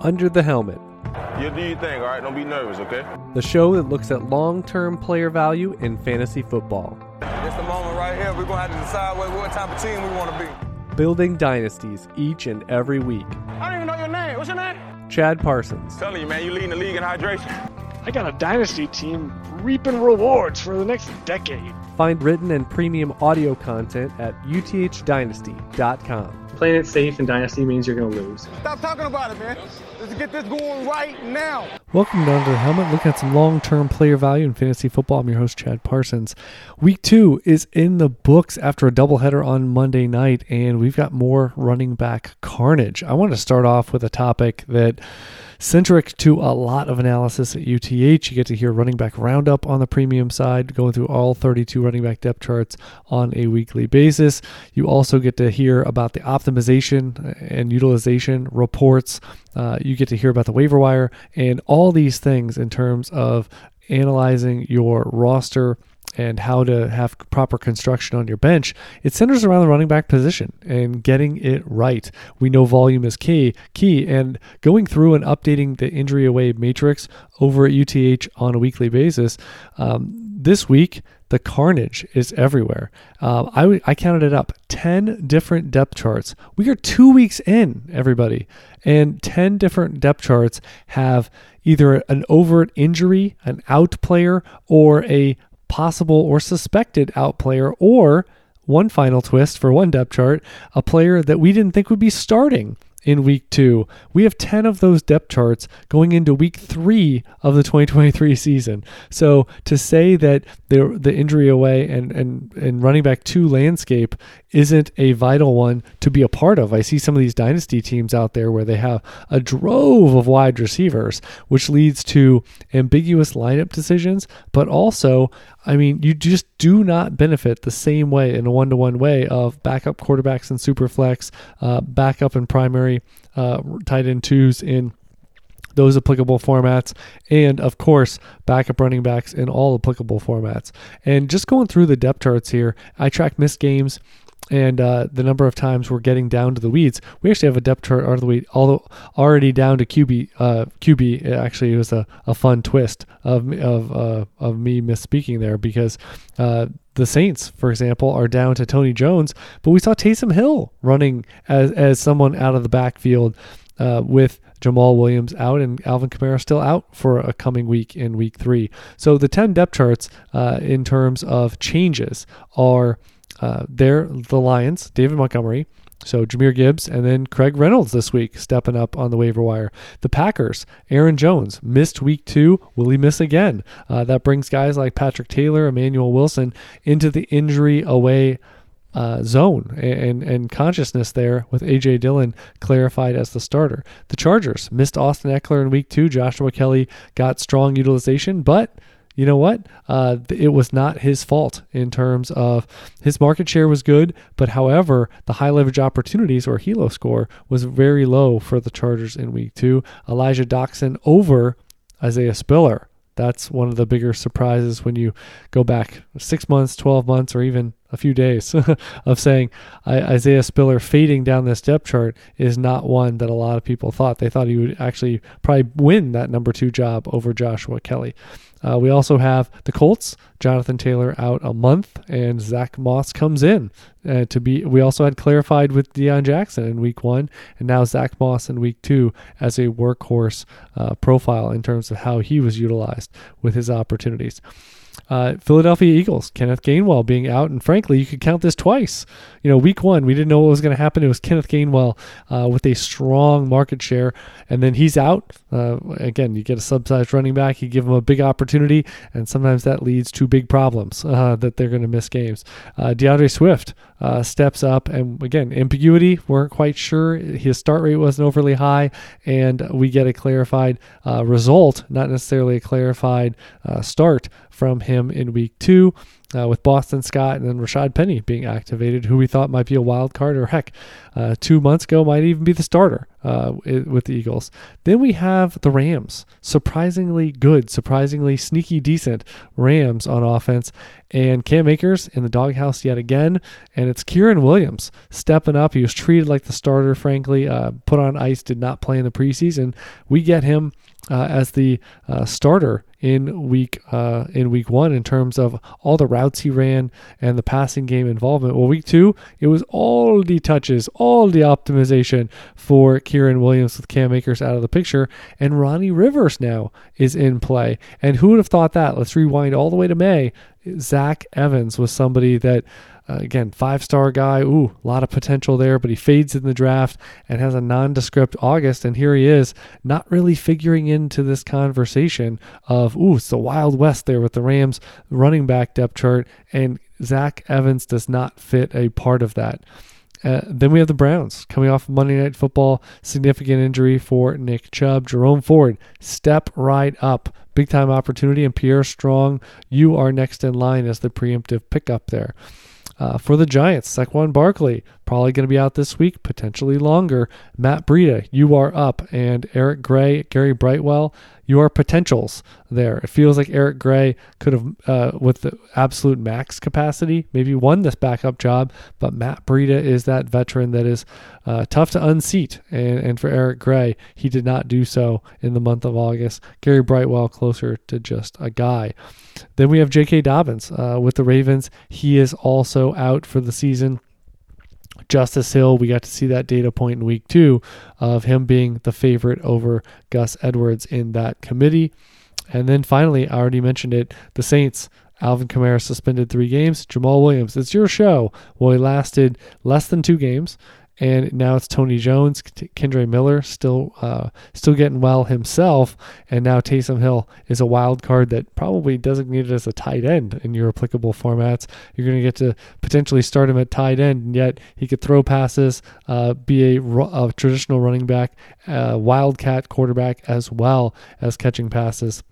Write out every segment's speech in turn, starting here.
Under the Helmet, You do your thing, all right? Don't be nervous, okay? the show that looks at long term player value in fantasy football, It's the moment right here. We're gonna have to decide what, what type of team we want to be. building dynasties each and every week. I don't even know your name. What's your name? Chad Parsons, Telling you, man, you leading the league in hydration. I got a dynasty team reaping rewards for the next decade. find written and premium audio content at uthdynasty.com. Playing it safe in Dynasty means you're going to lose. Stop talking about it, man. Let's get this going right now. Welcome down to the helmet. Looking at some long-term player value in fantasy football. I'm your host Chad Parsons. Week two is in the books after a doubleheader on Monday night, and we've got more running back carnage. I want to start off with a topic that centric to a lot of analysis at UTH. You get to hear running back roundup on the premium side, going through all 32 running back depth charts on a weekly basis. You also get to hear about the optimization and utilization reports. Uh, you get to hear about the waiver wire and all these things in terms of analyzing your roster and how to have proper construction on your bench, it centers around the running back position and getting it right. We know volume is key, key, and going through and updating the injury away matrix over at UTH on a weekly basis. Um, this week, the carnage is everywhere. I I, I counted it up 10 different depth charts. We are two weeks in, everybody, and 10 different depth charts have either an overt injury, an out player, or a possible or suspected out player, or one final twist for one depth chart, a player that we didn't think would be starting in week two. We have 10 of those depth charts going into week three of the 2023 season. So to say that the, the injury away and, and, and running back two landscape isn't a vital one to be a part of. I see some of these dynasty teams out there where they have a drove of wide receivers, which leads to ambiguous lineup decisions, but also, I mean, you just do not benefit the same way in a one to one way of backup quarterbacks in superflex, uh, backup and primary uh, tight end twos in those applicable formats, and of course, backup running backs in all applicable formats. And just going through the depth charts here, I track missed games and uh, the number of times we're getting down to the weeds. We actually have a depth chart all the way, although already down to QB. Uh, QB it actually was a, a fun twist of of uh, of me misspeaking there because uh, the Saints, for example, are down to Tony Jones, but we saw Taysom Hill running as as someone out of the backfield uh, with Jamaal Williams out and Alvin Kamara still out for a coming week in week three. So the 10 depth charts uh, in terms of changes are uh, there the Lions, David Montgomery, so Jahmyr Gibbs, and then Craig Reynolds this week stepping up on the waiver wire. The Packers, Aaron Jones missed week two. Will he miss again? Uh, that brings guys like Patrick Taylor, Emmanuel Wilson into the injury away uh, zone and, and consciousness there with AJ Dillon clarified as the starter. The Chargers missed Austin Ekeler in week two. Joshua Kelley got strong utilization, but you know what? Uh, it was not his fault in terms of his market share was good, but however, the high leverage opportunities or Hilo score was very low for the Chargers in week two. Elijah Dotson over Isaiah Spiller. That's one of the bigger surprises when you go back six months, 12 months, or even a few days of saying Isaiah Spiller fading down this depth chart is not one that a lot of people thought. They thought he would actually probably win that number two job over Joshua Kelley. Uh, we also have the Colts, Jonathan Taylor out a month, and Zach Moss comes in uh, to be. We also had clarified with Deon Jackson in week one, and now Zach Moss in week two as a workhorse uh, profile in terms of how he was utilized with his opportunities. Uh, Philadelphia Eagles, Kenneth Gainwell being out, and frankly, you could count this twice. You know, week one, we didn't know what was going to happen. It was Kenneth Gainwell uh, with a strong market share, and then he's out. Uh, again, you get a subsized running back, you give him a big opportunity, and sometimes that leads to big problems uh, that they're going to miss games. Uh, D'Andre Swift uh, steps up, and again, ambiguity. weren't quite sure. His start rate wasn't overly high, and we get a clarified result, not necessarily a clarified start from him in week two. Uh, with Boston Scott and then Rashaad Penny being activated, who we thought might be a wild card or heck, uh, two months ago might even be the starter uh, with the Eagles. Then we have the Rams, surprisingly good, surprisingly sneaky decent Rams on offense, and Cam Akers in the doghouse yet again, and it's Kyren Williams stepping up. He was treated like the starter, frankly, uh, put on ice, did not play in the preseason. We get him uh, as the uh, starter in week uh, in week one in terms of all the routes he ran and the passing game involvement. Well, week two, it was all the touches, the optimization for Kyren Williams with Cam Akers out of the picture, and Ronnie Rivers now is in play. And who would have thought that? Let's rewind all the way to May. Zach Evans was somebody that uh, again, five star guy. Ooh, a lot of potential there, but he fades in the draft and has a nondescript August. And here he is, not really figuring into this conversation of, ooh, it's the Wild West there with the Rams running back depth chart. And Zach Evans does not fit a part of that. Uh, then we have the Browns coming off Monday Night Football. Significant injury for Nick Chubb. Jerome Ford, step right up. Big time opportunity. And Pierre Strong, you are next in line as the preemptive pickup there. Uh, for the Giants, Saquon Barkley, probably going to be out this week, potentially longer. Matt Breida, you are up. And Eric Gray, Gary Brightwell, you are potentials there. It feels like Eric Gray could have, uh, with the absolute max capacity, maybe won this backup job. But Matt Breida is that veteran that is uh, tough to unseat. And, and for Eric Gray, he did not do so in the month of August. Gary Brightwell closer to just a guy. Then we have J.K. Dobbins uh, with the Ravens. He is also out for the season. Justice Hill, we got to see that data point in week two of him being the favorite over Gus Edwards in that committee. And then finally, I already mentioned it, the Saints. Alvin Kamara suspended three games. Jamaal Williams, it's your show. Well, he lasted less than two games, and now it's Tony Jones, Kendre Miller, still uh, still getting well himself, and now Taysom Hill is a wild card that probably designated as a tight end in your applicable formats. You're going to get to potentially start him at tight end, and yet he could throw passes, uh, be a, a, traditional running back, uh, wildcat quarterback, as well as catching passes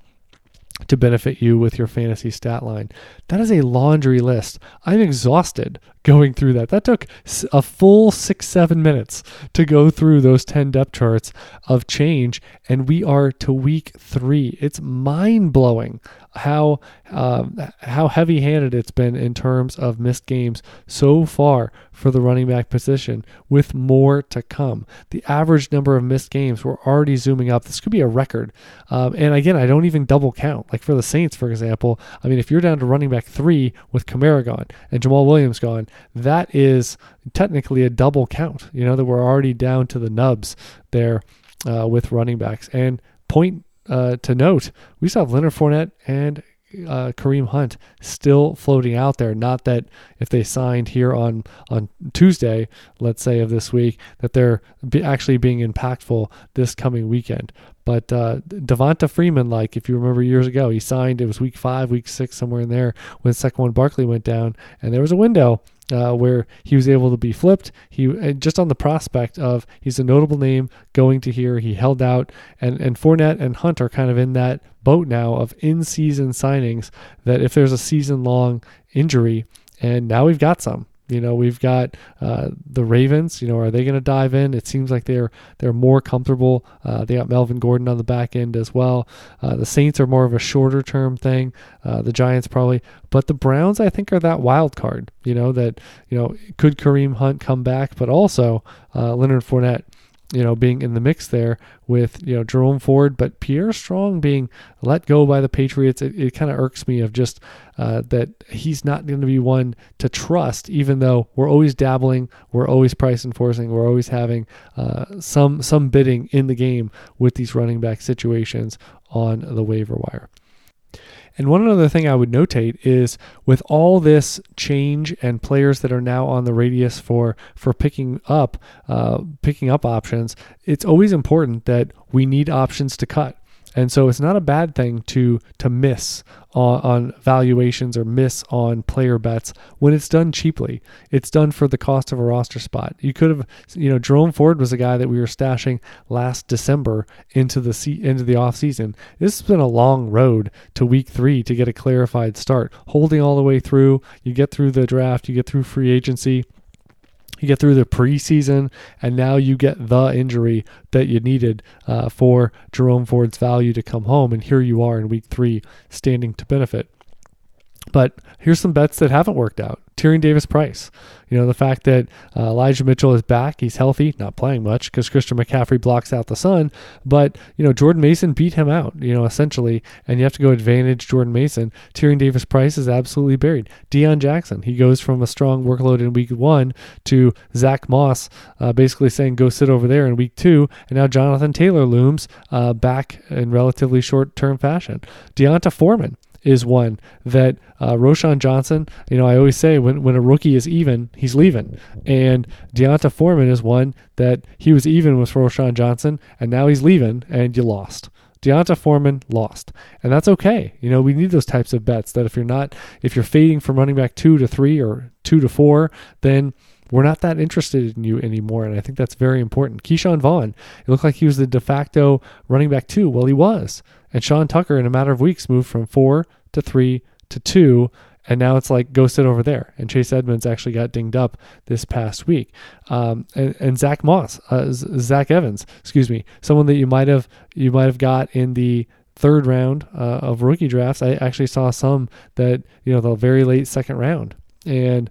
to benefit you with your fantasy stat line. That is a laundry list. I'm exhausted going through that. That took a full six, seven minutes to go through those 10 depth charts of change, and we are to week three. It's mind blowing how uh, how heavy handed it's been in terms of missed games so far for the running back position, with more to come. The average number of missed games, we're already zooming up. This could be a record. Um, and again, I don't even double count. Like for the Saints, for example, I mean, if you're down to running back three with Kamara gone and Jamaal Williams gone, that is technically a double count. You know, that we're already down to the nubs there uh, with running backs. And point uh, to note, we still have Leonard Fournette and uh, Kareem Hunt still floating out there. Not that if they signed here on on Tuesday, let's say of this week, that they're be actually being impactful this coming weekend. But uh, Devonta Freeman, like if you remember years ago, he signed. It was week five, week six, somewhere in there when Saquon Barkley went down, and there was a window uh, where he was able to be flipped. He just on the prospect of he's a notable name going to here. He held out, and and Fournette and Hunt are kind of in that boat now of in-season signings. That if there's a season-long injury, and now we've got some. You know, we've got uh, the Ravens. You know, are they going to dive in? It seems like they're they're more comfortable. Uh, they got Melvin Gordon on the back end as well. Uh, the Saints are more of a shorter term thing. Uh, the Giants probably, but the Browns I think are that wild card. You know that you know could Kareem Hunt come back, but also uh, Leonard Fournette you know, being in the mix there with, you know, Jerome Ford, but Pierre Strong being let go by the Patriots. It, it kind of irks me of just uh, that he's not going to be one to trust, even though we're always dabbling, we're always price enforcing, we're always having uh, some some bidding in the game with these running back situations on the waiver wire. And one other thing I would notate is with all this change and players that are now on the radius for for picking up uh, picking up options, it's always important that we need options to cut. And so it's not a bad thing to to miss on, on, valuations or miss on player bets when it's done cheaply. It's done for the cost of a roster spot. You could have, you know, Jerome Ford was a guy that we were stashing last December into the se- into the off season. This has been a long road to week three to get a clarified start. Holding all the way through, you get through the draft, you get through free agency you get through the preseason, and now you get the injury that you needed uh, for Jerome Ford's value to come home. And here you are in week three, standing to benefit. But here's some bets that haven't worked out. Tyrion Davis Price. You know, the fact that uh, Elijah Mitchell is back, he's healthy, not playing much because Christian McCaffrey blocks out the sun. But, you know, Jordan Mason beat him out, you know, essentially, and you have to go advantage Jordan Mason. Tyrion Davis Price is absolutely buried. Deon Jackson, he goes from a strong workload in week one to Zach Moss uh, basically saying, go sit over there in week two. And now Jonathan Taylor looms uh, back in relatively short term fashion. D'Onta Foreman is one that uh, Roschon Johnson, you know, I always say when, when a rookie is even, he's leaving. And D'Onta Foreman is one that he was even with Roschon Johnson, and now he's leaving, and you lost. D'Onta Foreman lost, and that's okay. You know, we need those types of bets that if you're not, if you're fading from running back two to three or two to four, then we're not that interested in you anymore. And I think that's very important. Ke'Shawn Vaughn, it looked like he was the de facto running back two. Well, he was. And Sean Tucker, in a matter of weeks, moved from four to three to two. And now it's like, go sit over there. And Chase Edmonds actually got dinged up this past week. Um, and, and Zach Moss, uh, Zach Evans, excuse me, someone that you might have you might have got in the third round uh, of rookie drafts. I actually saw some that you know the very late second round, and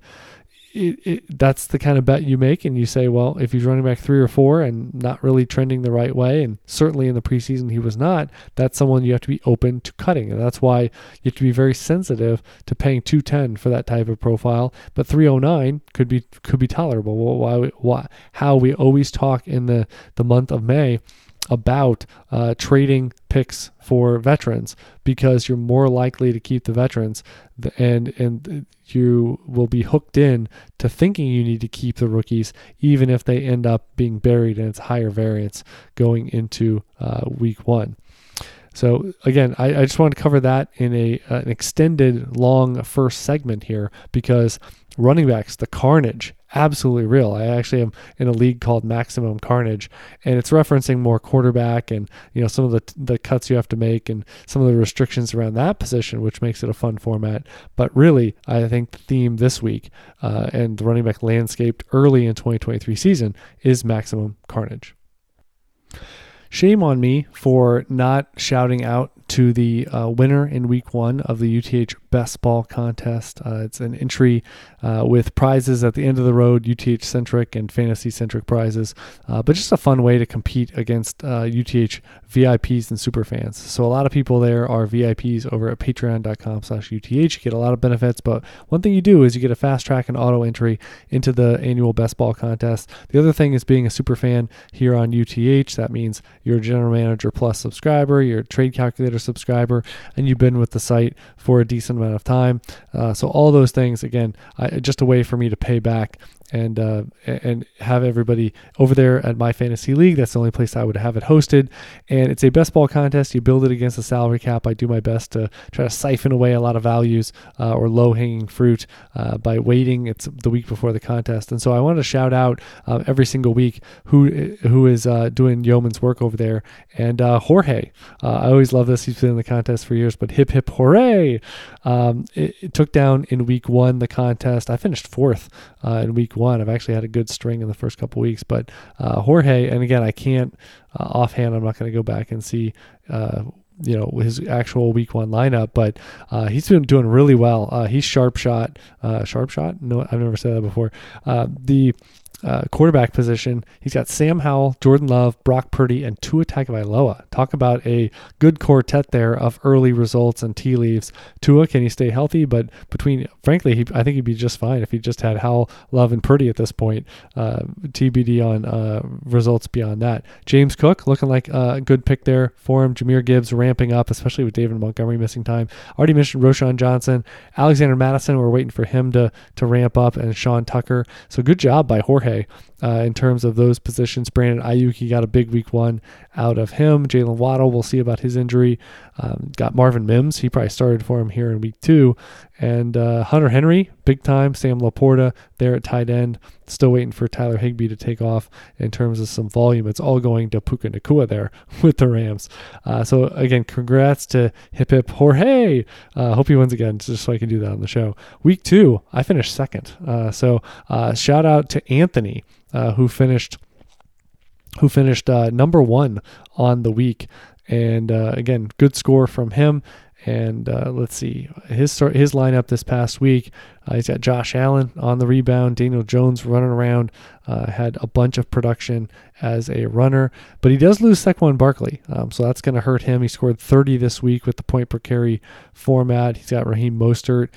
it, it, that's the kind of bet you make, and you say, well, if he's running back three or four and not really trending the right way, and certainly in the preseason he was not, that's someone you have to be open to cutting, and that's why you have to be very sensitive to paying two ten for that type of profile. But three oh nine could be could be tolerable. Well, why, why how we always talk in the the month of May about uh, trading picks for veterans because you're more likely to keep the veterans and and you will be hooked in to thinking you need to keep the rookies even if they end up being buried and it's higher variance going into uh, week one. So again, I, I, just want to cover that in a an extended, long first segment here because running backs, the carnage absolutely real. I actually am in a league called Maximum Carnage, and it's referencing more quarterback and you know some of the the cuts you have to make and some of the restrictions around that position, which makes it a fun format. But really, I think the theme this week uh, and the running back landscaped early in 2023 season is Maximum Carnage. Shame on me for not shouting out to the uh, winner in week one of the UTH Best Ball Contest. Uh, it's an entry uh, with prizes at the end of the road, UTH centric and fantasy centric prizes, uh, but just a fun way to compete against UTH uh, VIPs and super fans. So a lot of people there are VIPs over at patreon.com slash UTH. You get a lot of benefits, but one thing you do is you get a fast track and auto entry into the annual Best Ball Contest. The other thing is being a super fan here on UTH. That means you're a General Manager Plus subscriber, you're a Trade Calculator subscriber, and you've been with the site for a decent amount of time. Uh, so all those things, again, I, just a way for me to pay back and uh, and have everybody over there at my fantasy league. That's the only place I would have it hosted, and it's a best ball contest. You build it against a salary cap. I do my best to try to siphon away a lot of values uh, or low hanging fruit uh, by waiting. It's the week before the contest, and so I want to shout out uh, every single week who who is uh, doing yeoman's work over there. And uh, Jorge, I always love this. He's been in the contest for years, but hip hip hooray! Um, it, it, took down in week one the contest. I finished fourth in week one. I've actually had a good string in the first couple weeks, but uh, Jorge, and again, I can't uh, offhand. I'm not going to go back and see. Uh, you know his actual week one lineup, but uh, he's been doing really well. Uh, he's sharp shot, uh, sharp shot. No, I've never said that before. the uh, quarterback position, he's got Sam Howell, Jordan Love, Brock Purdy, and Tua Tagovailoa. Talk about a good quartet there of early results and tea leaves. Tua, can he stay healthy? But between, frankly, he, I think he'd be just fine if he just had Howell, Love, and Purdy at this point. Uh, TBD on uh, results beyond that. James Cook looking like a good pick there for him. Jahmyr Gibbs ramping up, especially with David Montgomery missing time. Already mentioned Roschon Johnson, Alexander Mattison. We're waiting for him to to ramp up, and Sean Tucker. So good job by Jorge day uh, in terms of those positions. Brandon Aiyuk got a big week one out of him. Jaylen Waddle, we'll see about his injury. Um, got Marvin Mims. He probably started for him here in week two. And uh, Hunter Henry, big time. Sam Laporta there at tight end. Still waiting for Tyler Higbee to take off in terms of some volume. It's all going to Puka Nacua there with the Rams. Uh, so again, congrats to Hip Hip Jorge. Uh, hope he wins again, just so I can do that on the show. Week two, I finished second. Uh, so uh, shout out to Anthony, uh, who finished who finished uh, number one on the week. And uh, again, good score from him. And uh, let's see his his lineup this past week. Uh, he's got Josh Allen on the rebound, Daniel Jones running around. Uh, had a bunch of production as a runner, but he does lose Saquon Barkley, um, so that's going to hurt him. He scored 30 this week with the point per carry format. He's got Raheem Mostert,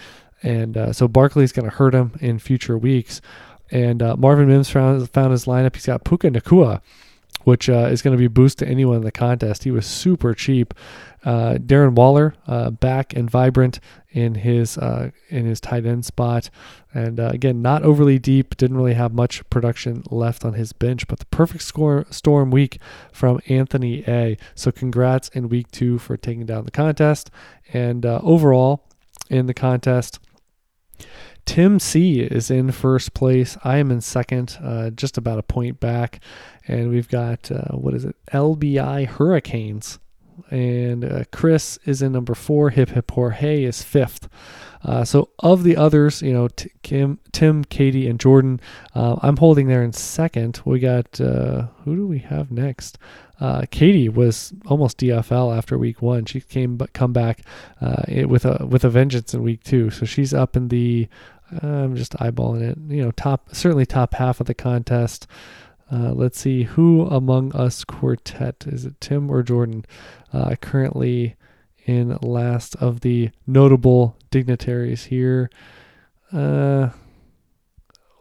and uh, so Barkley's going to hurt him in future weeks. And uh, Marvin Mims found, found his lineup. He's got Puka Nacua, which uh, is going to be a boost to anyone in the contest. He was super cheap. Uh, Darren Waller uh, back and vibrant in his uh, in his tight end spot, and uh, again not overly deep. Didn't really have much production left on his bench, but the perfect score storm week from Anthony A. So congrats in week two for taking down the contest, and overall in the contest. Tim C is in first place. I am in second, uh, just about a point back. And we've got, uh, what is it? LBI Hurricanes. And uh, Chris is in number four. Hip Hip Jorge is fifth. Uh, so of the others, you know, T- Kim, Tim, Katie, and Jordan, uh, I'm holding there in second. We got uh, who do we have next? Uh, Katie was almost DFL after week one. She came but come back uh, with a with a vengeance in week two. So she's up in the. I'm just eyeballing it. You know, top certainly top half of the contest. Uh, let's see who among us quartet is it Tim or Jordan? Uh, currently in last of the notable dignitaries here. Uh,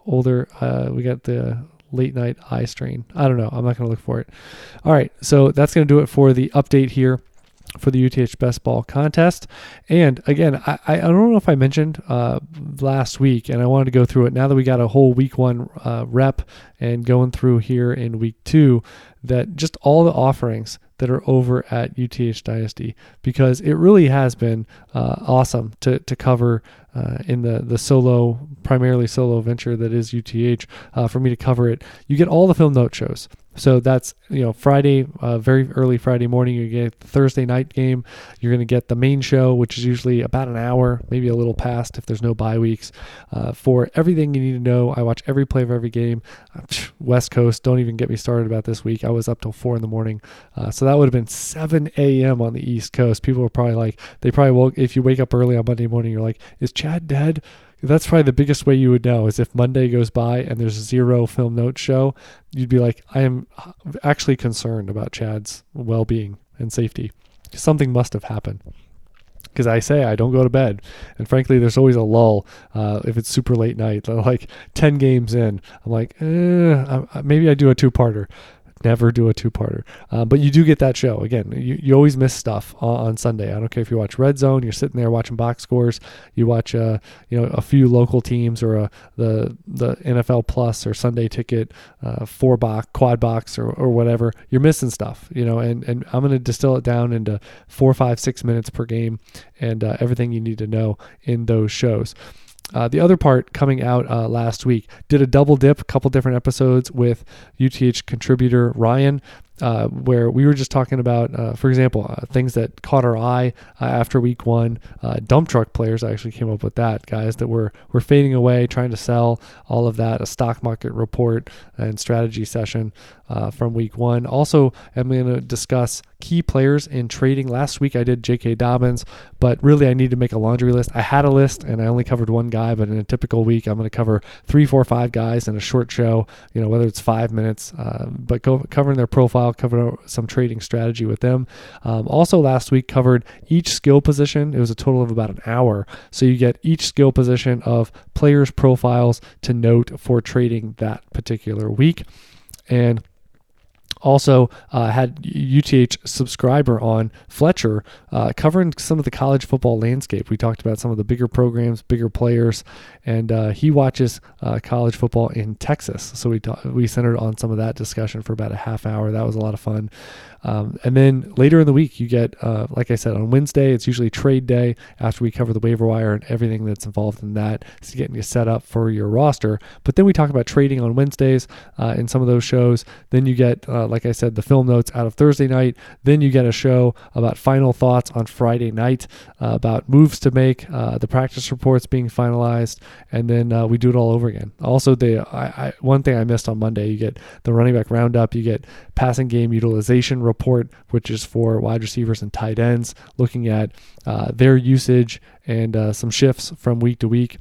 older, uh, we got the late night eye strain. I don't know. I'm not going to look for it. All right. So that's going to do it for the update here for the UTH Best Ball contest. And again, I, I don't know if I mentioned uh, last week, and I wanted to go through it now that we got a whole week one uh, rep and going through here in week two, that just all the offerings that are over at UTH Dynasty because it really has been uh, awesome to, to cover uh, in the, the solo, primarily solo venture that is UTH uh, for me to cover it. You get all the film note shows. So that's you know Friday, uh, very early Friday morning. You get the Thursday night game. You're going to get the main show, which is usually about an hour, maybe a little past if there's no bye weeks. Uh, for everything you need to know, I watch every play of every game. West Coast, don't even get me started about this week. I was up till four in the morning, uh, so that would have been 7 a.m. on the East Coast. People were probably like, they probably woke. If you wake up early on Monday morning, you're like, is Chad dead? That's probably the biggest way you would know is if Monday goes by and there's zero film note show, you'd be like, I am actually concerned about Chad's well being and safety. Something must have happened. Because I say I don't go to bed, and frankly, there's always a lull uh, if it's super late night. Like ten games in, I'm like, eh, maybe I do a two-parter never do a two-parter. Uh, but you do get that show again. You, you always miss stuff on, on, Sunday. I don't care if you watch Red Zone. You're sitting there watching box scores. You watch uh, you know a few local teams or a, uh, the the NFL Plus or Sunday Ticket, uh, four box, quad box or, or whatever. You're missing stuff. You know, and and I'm to distill it down into four, five, six minutes per game, and uh, everything you need to know in those shows. Uh, the other part coming out uh, last week did a double dip, a couple different episodes with UTH contributor Ryan uh, where we were just talking about, uh, for example, uh, things that caught our eye uh, after week one. Uh, dump truck players I actually came up with that guys that were were fading away, trying to sell all of that. A stock market report and strategy session uh, from week one. Also, I'm going to discuss key players in trading. Last week I did J.K. Dobbins, but really I need to make a laundry list. I had a list and I only covered one guy, but in a typical week I'm going to cover three, four, five guys in a short show. You know, whether it's five minutes, but go, covering their profile covering some trading strategy with them. Um, also, last week covered each skill position. It was a total of about an hour. So you get each skill position of players' profiles to note for trading that particular week. And Also, uh, had UTH subscriber on Fletcher uh, covering some of the college football landscape. We talked about some of the bigger programs, bigger players, and uh, he watches uh, college football in Texas. So we ta- we centered on some of that discussion for about a half hour. That was a lot of fun. Um, and then later in the week, you get, uh, like I said, on Wednesday, it's usually trade day after we cover the waiver wire and everything that's involved in that. It's getting you set up for your roster. But then we talk about trading on Wednesdays uh, in some of those shows. Then you get, uh, like I said, the film notes out of Thursday night. Then you get a show about final thoughts on Friday night uh, about moves to make, uh, the practice reports being finalized, and then uh, we do it all over again. Also, the I, I, one thing I missed on Monday, you get the running back roundup, you get passing game utilization report, which is for wide receivers and tight ends, looking at uh, their usage and uh, some shifts from week to week.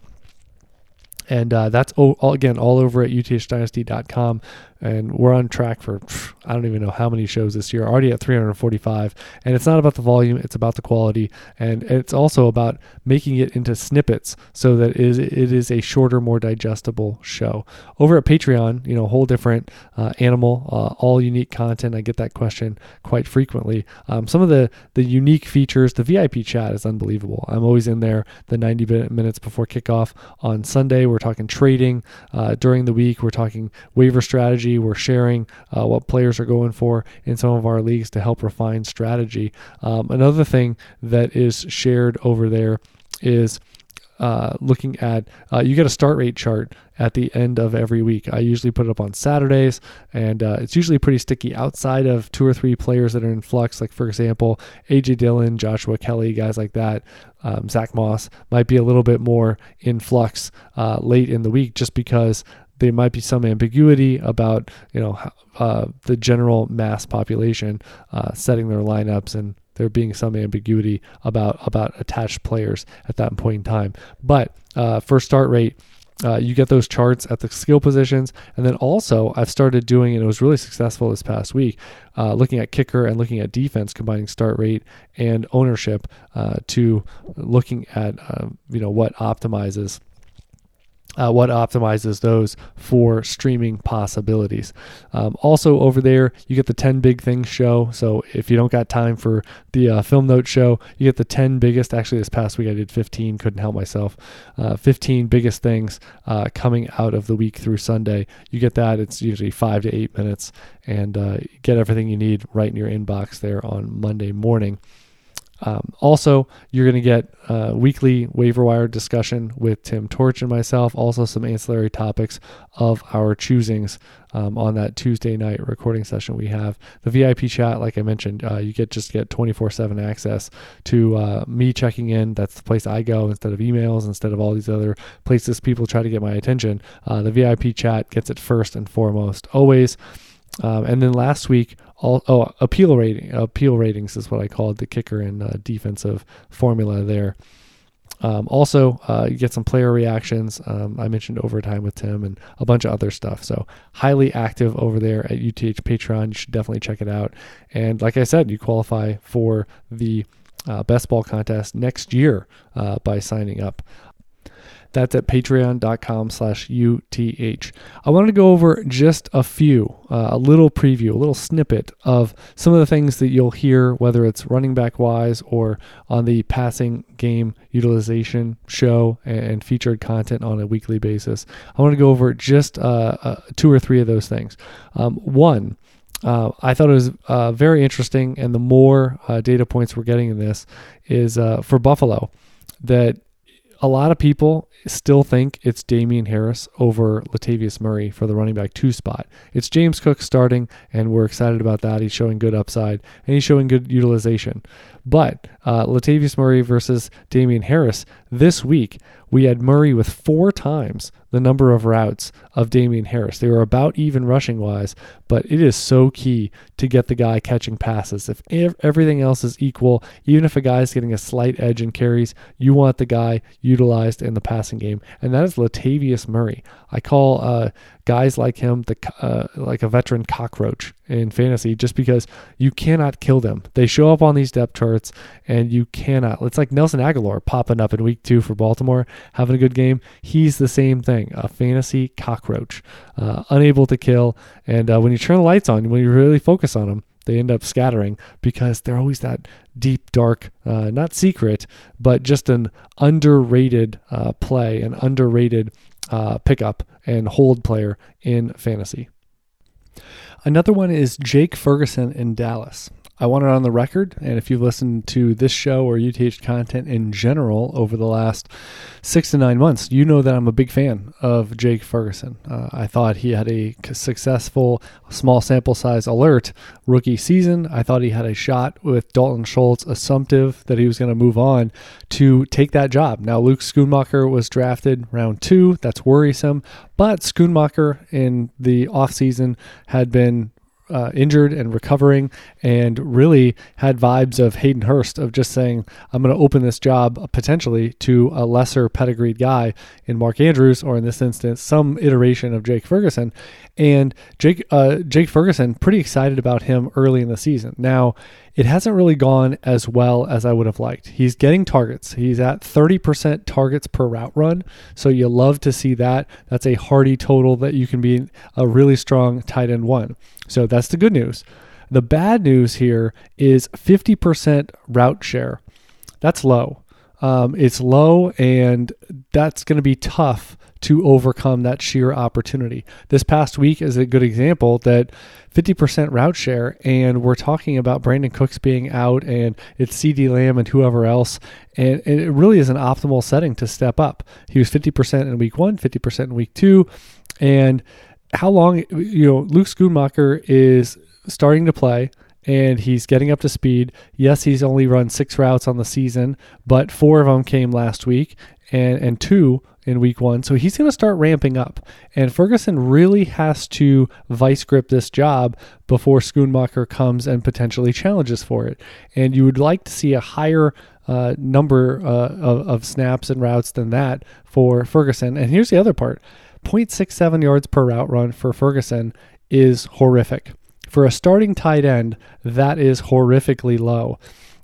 And that's all, again all over at uthdynasty.com and we're on track for I don't even know how many shows this year. Already at 345, and it's not about the volume; it's about the quality, and it's also about making it into snippets so that it is a shorter, more digestible show. Over at Patreon, you know, whole different uh, animal, uh, all unique content. I get that question quite frequently. Um, some of the the unique features, the VIP chat is unbelievable. I'm always in there the 90 minutes before kickoff on Sunday. We're talking trading uh, during the week. We're talking waiver strategy strategy. We're sharing uh, what players are going for in some of our leagues to help refine strategy. Um, another thing that is shared over there is uh, looking at uh, you get a start rate chart at the end of every week. I usually put it up on Saturdays, and uh, it's usually pretty sticky outside of two or three players that are in flux. Like for example, AJ Dillon, Joshua Kelley, guys like that. Um, Zach Moss might be a little bit more in flux uh, late in the week, just because there might be some ambiguity about you know uh, the general mass population uh, setting their lineups and there being some ambiguity about about attached players at that point in time. But uh, start rate, uh, you get those charts at the skill positions, and then also I've started doing, and it was really successful this past week, uh, looking at kicker and looking at defense, combining start rate and ownership uh, to looking at um, you know what optimizes uh, what optimizes those for streaming possibilities. Um, also, over there, you get the 10 big things show. So, if you don't got time for the uh, film note show, you get the 10 biggest. Actually, this past week I did 15, couldn't help myself. Uh, 15 biggest things uh, coming out of the week through Sunday. You get that. It's usually five to eight minutes, and uh, get everything you need right in your inbox there on Monday morning. Um, also, you're going to get a weekly waiver wire discussion with Tim Torch and myself. Also, some ancillary topics of our choosings um, on that Tuesday night recording session we have. The VIP chat, like I mentioned, uh, you get just get 24/7 access to uh, me checking in. That's the place I go instead of emails, instead of all these other places people try to get my attention. Uh, the VIP chat gets it first and foremost, always. Um, and then last week, all, oh, appeal rating, appeal ratings is what I called the kicker and uh, defensive formula there. Um, also, uh, you get some player reactions. Um, I mentioned overtime with Tim and a bunch of other stuff. So, highly active over there at UTH Patreon. You should definitely check it out. And like I said, you qualify for the uh, best ball contest next year uh, by signing up. That's at patreon.com slash UTH. I wanted to go over just a few, uh, a little preview, a little snippet of some of the things that you'll hear, whether it's running back wise or on the passing game utilization show and featured content on a weekly basis. I want to go over just uh, uh, two or three of those things. Um, one, uh, I thought it was uh, very interesting, and the more uh, data points we're getting in this is uh, for Buffalo that a lot of people still think it's Damien Harris over Latavius Murray for the running back two spot. It's James Cook starting, and we're excited about that. He's showing good upside and he's showing good utilization. But uh, Latavius Murray versus Damien Harris this week, we had Murray with four times the number of routes of Damien Harris. They were about even rushing wise, but it is so key to get the guy catching passes. If everything else is equal, even if a guy's getting a slight edge in carries, you want the guy utilized in the passing game, and that is Latavius Murray. I call uh, guys like him, the uh, like a veteran cockroach in fantasy, just because you cannot kill them. They show up on these depth charts, and you cannot. It's like Nelson Agholor popping up in week two for Baltimore, having a good game. He's the same thing, a fantasy cockroach, uh, unable to kill. And uh, when you turn the lights on, when you really focus on them, they end up scattering because they're always that deep, dark, uh, not secret, but just an underrated uh, play, an underrated uh, pickup and hold player in fantasy. Another one is Jake Ferguson in Dallas. I want it on the record. And if you've listened to this show or UTH content in general over the last six to nine months, you know that I'm a big fan of Jake Ferguson. Uh, I thought he had a successful small sample size alert rookie season. I thought he had a shot with Dalton Schultz, assumptive that he was going to move on to take that job. Now, Luke Schoonmaker was drafted round two. That's worrisome. But Schoonmaker in the offseason had been uh, injured and recovering, and really had vibes of Hayden Hurst of just saying, "I'm going to open this job potentially to a lesser pedigreed guy in Mark Andrews, or in this instance, some iteration of Jake Ferguson." And Jake uh, Jake Ferguson, pretty excited about him early in the season. Now it hasn't really gone as well as I would have liked. He's getting targets. He's at 30% targets per route run. So you love to see that. That's a hearty total that you can be a really strong tight end one. So that's the good news. The bad news here is 50% route share. That's low. Um, it's low, and that's going to be tough to overcome that sheer opportunity. This past week is a good example that 50% route share, and we're talking about Brandin Cooks being out, and it's CeeDee Lamb and whoever else, and, and it really is an optimal setting to step up. He was 50% in week one, 50% in week two, and how long, you know, Luke Schoonmaker is starting to play and he's getting up to speed. Yes, he's only run six routes on the season, but four of them came last week and, and two in week one. So he's going to start ramping up. And Ferguson really has to vice grip this job before Schoonmaker comes and potentially challenges for it. And you would like to see a higher uh, number uh, of, of snaps and routes than that for Ferguson. And here's the other part 0.67 yards per route run for Ferguson is horrific. For a starting tight end, that is horrifically low.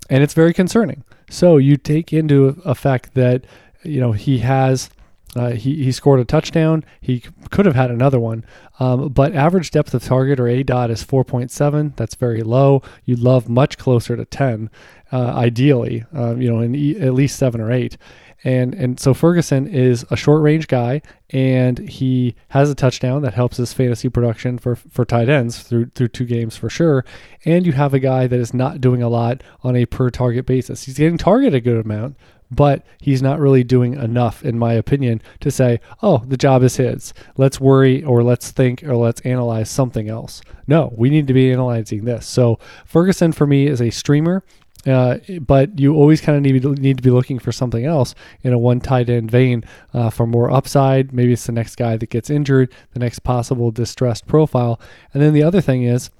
And it's very concerning. So you take into effect that, you know, he has. Uh, he, he scored a touchdown. He could have had another one. Um, but average depth of target or A dot is 4.7. That's very low. You'd love much closer to 10, uh, ideally, uh, you know, in e- at least seven or eight. And and so Ferguson is a short range guy, and he has a touchdown that helps his fantasy production for for tight ends through through two games for sure. And you have a guy that is not doing a lot on a per target basis. He's getting targeted a good amount, but he's not really doing enough, in my opinion, to say, oh, the job is his. Let's worry or let's think or let's analyze something else. No, we need to be analyzing this. So Ferguson for me is a streamer. Uh, but you always kind of need, need to be looking for something else in a one tight end vein uh, for more upside. Maybe it's the next guy that gets injured, the next possible distressed profile. And then the other thing is,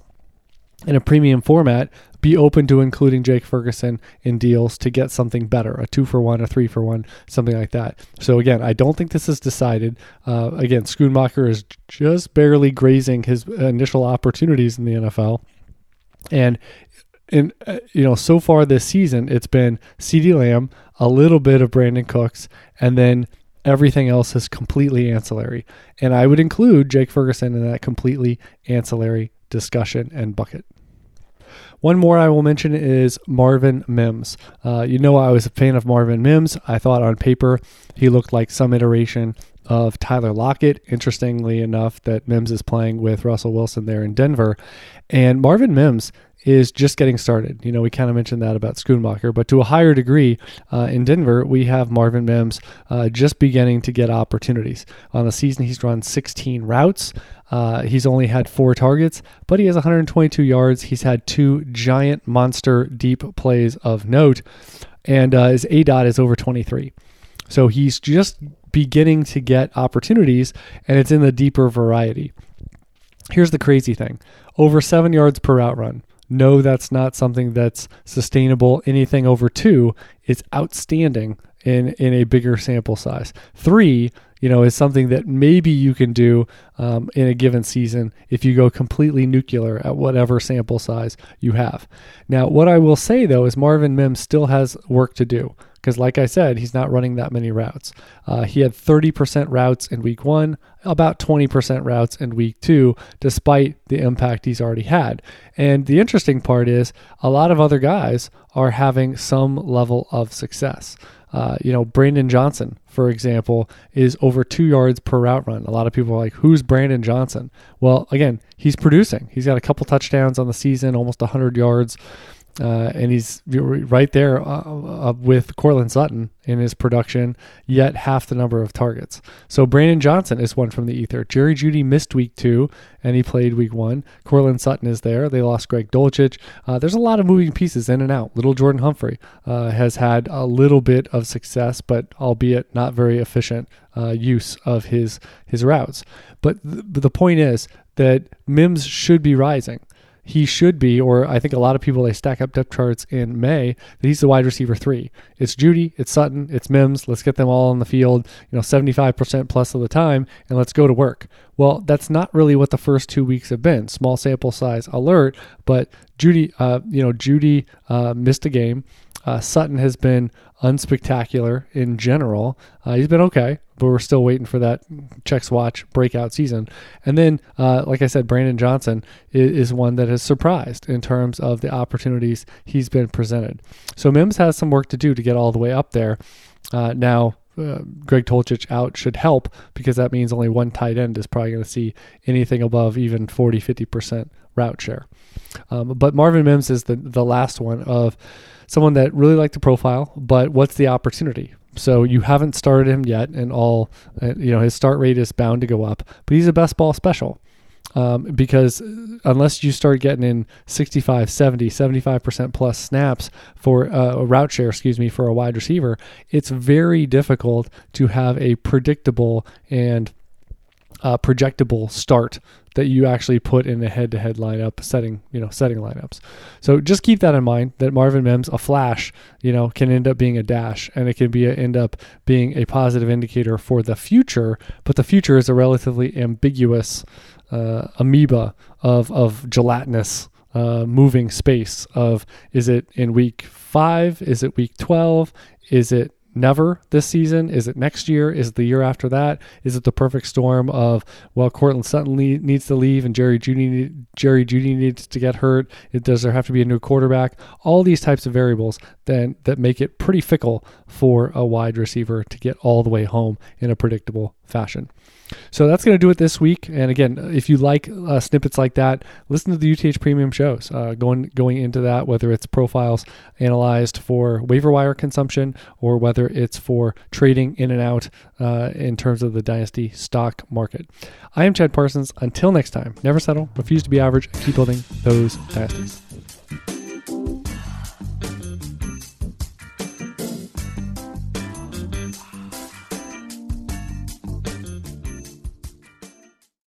in a premium format, be open to including Jake Ferguson in deals to get something better, a two for one, a three for one, something like that. So again, I don't think this is decided. Uh, again, Schoonmaker is just barely grazing his initial opportunities in the NFL. And and uh, you know, so far this season, it's been CeeDee Lamb, a little bit of Brandin Cooks, and then everything else is completely ancillary. And I would include Jake Ferguson in that completely ancillary discussion and bucket. One more I will mention is Marvin Mims. Uh, you know, I was a fan of Marvin Mims. I thought on paper he looked like some iteration of Tyler Lockett. Interestingly enough, that Mims is playing with Russell Wilson there in Denver. And Marvin Mims is just getting started. You know, we kind of mentioned that about Schoonmaker, but to a higher degree, uh, in Denver, we have Marvin Mims uh, just beginning to get opportunities. On the season, he's run 16 routes. Uh, he's only had four targets, but he has 122 yards. He's had two giant monster deep plays of note, and uh, his A dot is over 23. So he's just beginning to get opportunities, and it's in the deeper variety. Here's the crazy thing over seven yards per route run. No, that's not something that's sustainable. Anything over two is outstanding in, in a bigger sample size. Three, you know, is something that maybe you can do um, in a given season if you go completely nuclear at whatever sample size you have. Now, what I will say though is Marvin Mims still has work to do because, like I said, he's not running that many routes. Uh, he had 30% routes in week one, about 20% routes in week two, despite the impact he's already had. And the interesting part is a lot of other guys are having some level of success. Uh, you know, Brandon Johnson, for example, is over two yards per route run. A lot of people are like, who's Brandon Johnson? Well, again, he's producing. He's got a couple touchdowns on the season, almost 100 yards. Uh, and he's right there uh, uh, with Courtland Sutton in his production, yet half the number of targets. So Brandon Johnson is one from the ether. Jerry Jeudy missed week two, and he played week one. Courtland Sutton is there. They lost Greg Dulcich. Uh, there's a lot of moving pieces in and out. Little Jordan Humphrey uh, has had a little bit of success, but albeit not very efficient uh, use of his his routes. But th- the point is that Mims should be rising he should be, or I think a lot of people they stack up depth charts in May that he's the wide receiver three. It's Jeudy, it's Sutton, it's Mims. Let's get them all on the field, you know, 75% plus of the time, and let's go to work. Well, that's not really what the first two weeks have been. Small sample size alert, but Jeudy, uh, you know, Jeudy uh, missed a game. Uh, Sutton has been unspectacular in general. Uh, he's been okay, but we're still waiting for that checks watch breakout season. And then, uh, like I said, Brandon Johnson is, is, one that has surprised in terms of the opportunities he's been presented. So Mims has some work to do to get all the way up there. Uh, now, uh, Greg Dulcich out should help because that means only one tight end is probably going to see anything above even 40, 50% route share. Um, but Marvin Mims is the, the last one of someone that really liked the profile, but what's the opportunity? So you haven't started him yet, and all uh, you know his start rate is bound to go up. But he's a best ball special um, because unless you start getting in 65, 70, 75% plus snaps for uh, a route share, excuse me, for a wide receiver, it's very difficult to have a predictable and uh, projectable start that you actually put in a head-to-head lineup setting, you know, setting lineups. So just keep that in mind that Marvin Mims, a flash, you know, can end up being a dash, and it can be a, end up being a positive indicator for the future. But the future is a relatively ambiguous uh, amoeba of of gelatinous uh, moving space. Of is it in week five? Is it week twelve? Is it never this season? Is it next year? Is it the year after that? Is it the perfect storm of well, Courtland Sutton needs to leave and Jerry Jeudy Jerry Jeudy needs to get hurt? It, does there have to be a new quarterback? All these types of variables then that make it pretty fickle for a wide receiver to get all the way home in a predictable fashion. So that's going to do it this week. And again, if you like uh, snippets like that, listen to the UTH Premium shows. Uh, going going into that, whether it's profiles analyzed for waiver wire consumption or whether it's for trading in and out uh, in terms of the dynasty stock market. I am Chad Parsons. Until next time, never settle, refuse to be average, keep building those dynasties.